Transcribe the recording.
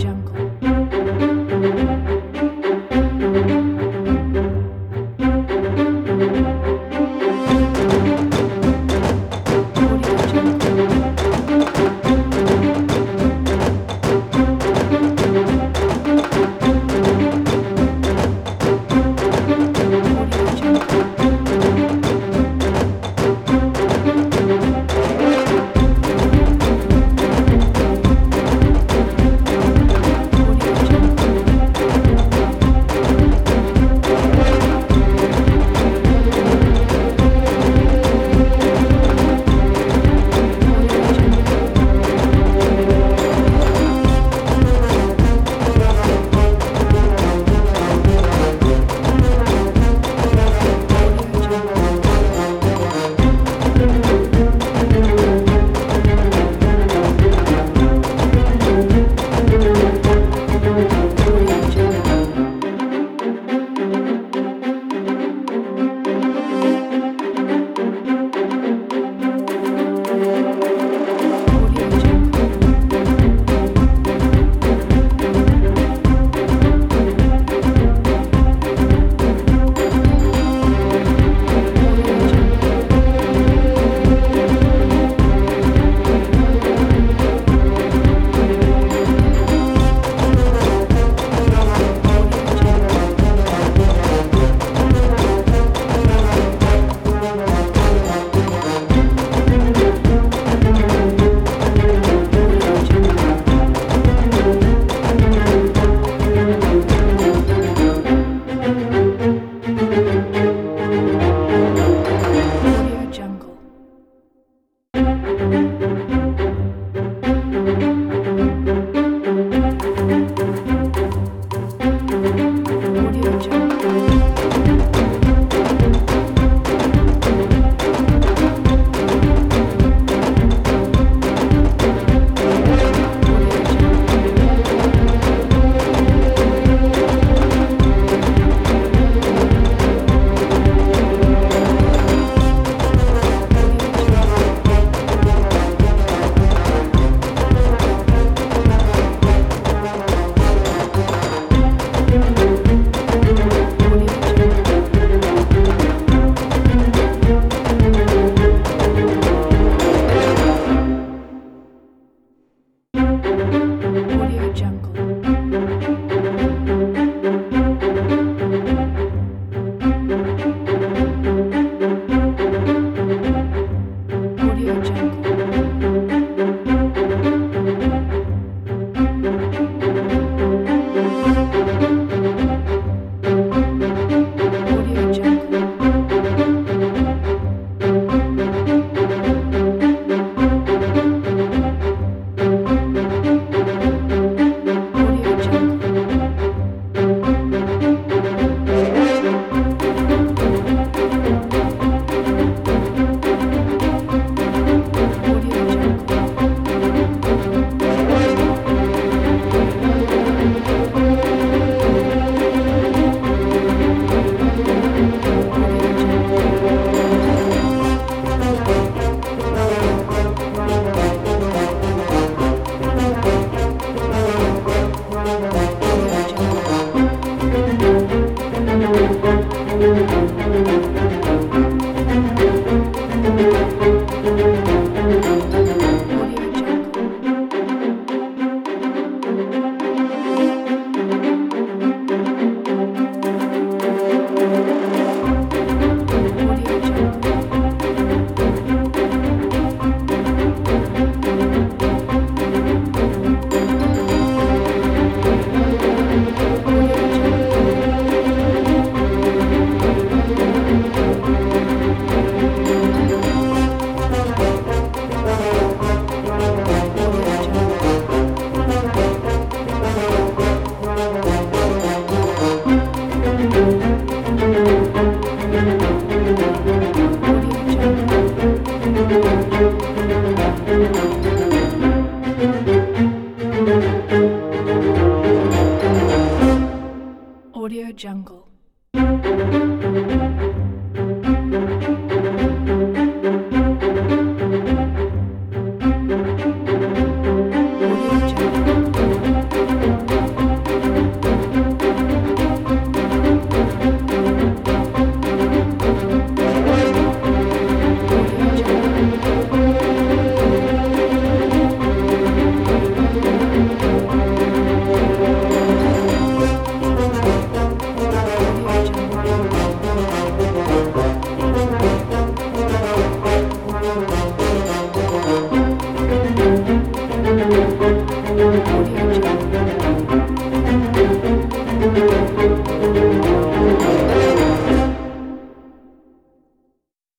jungle.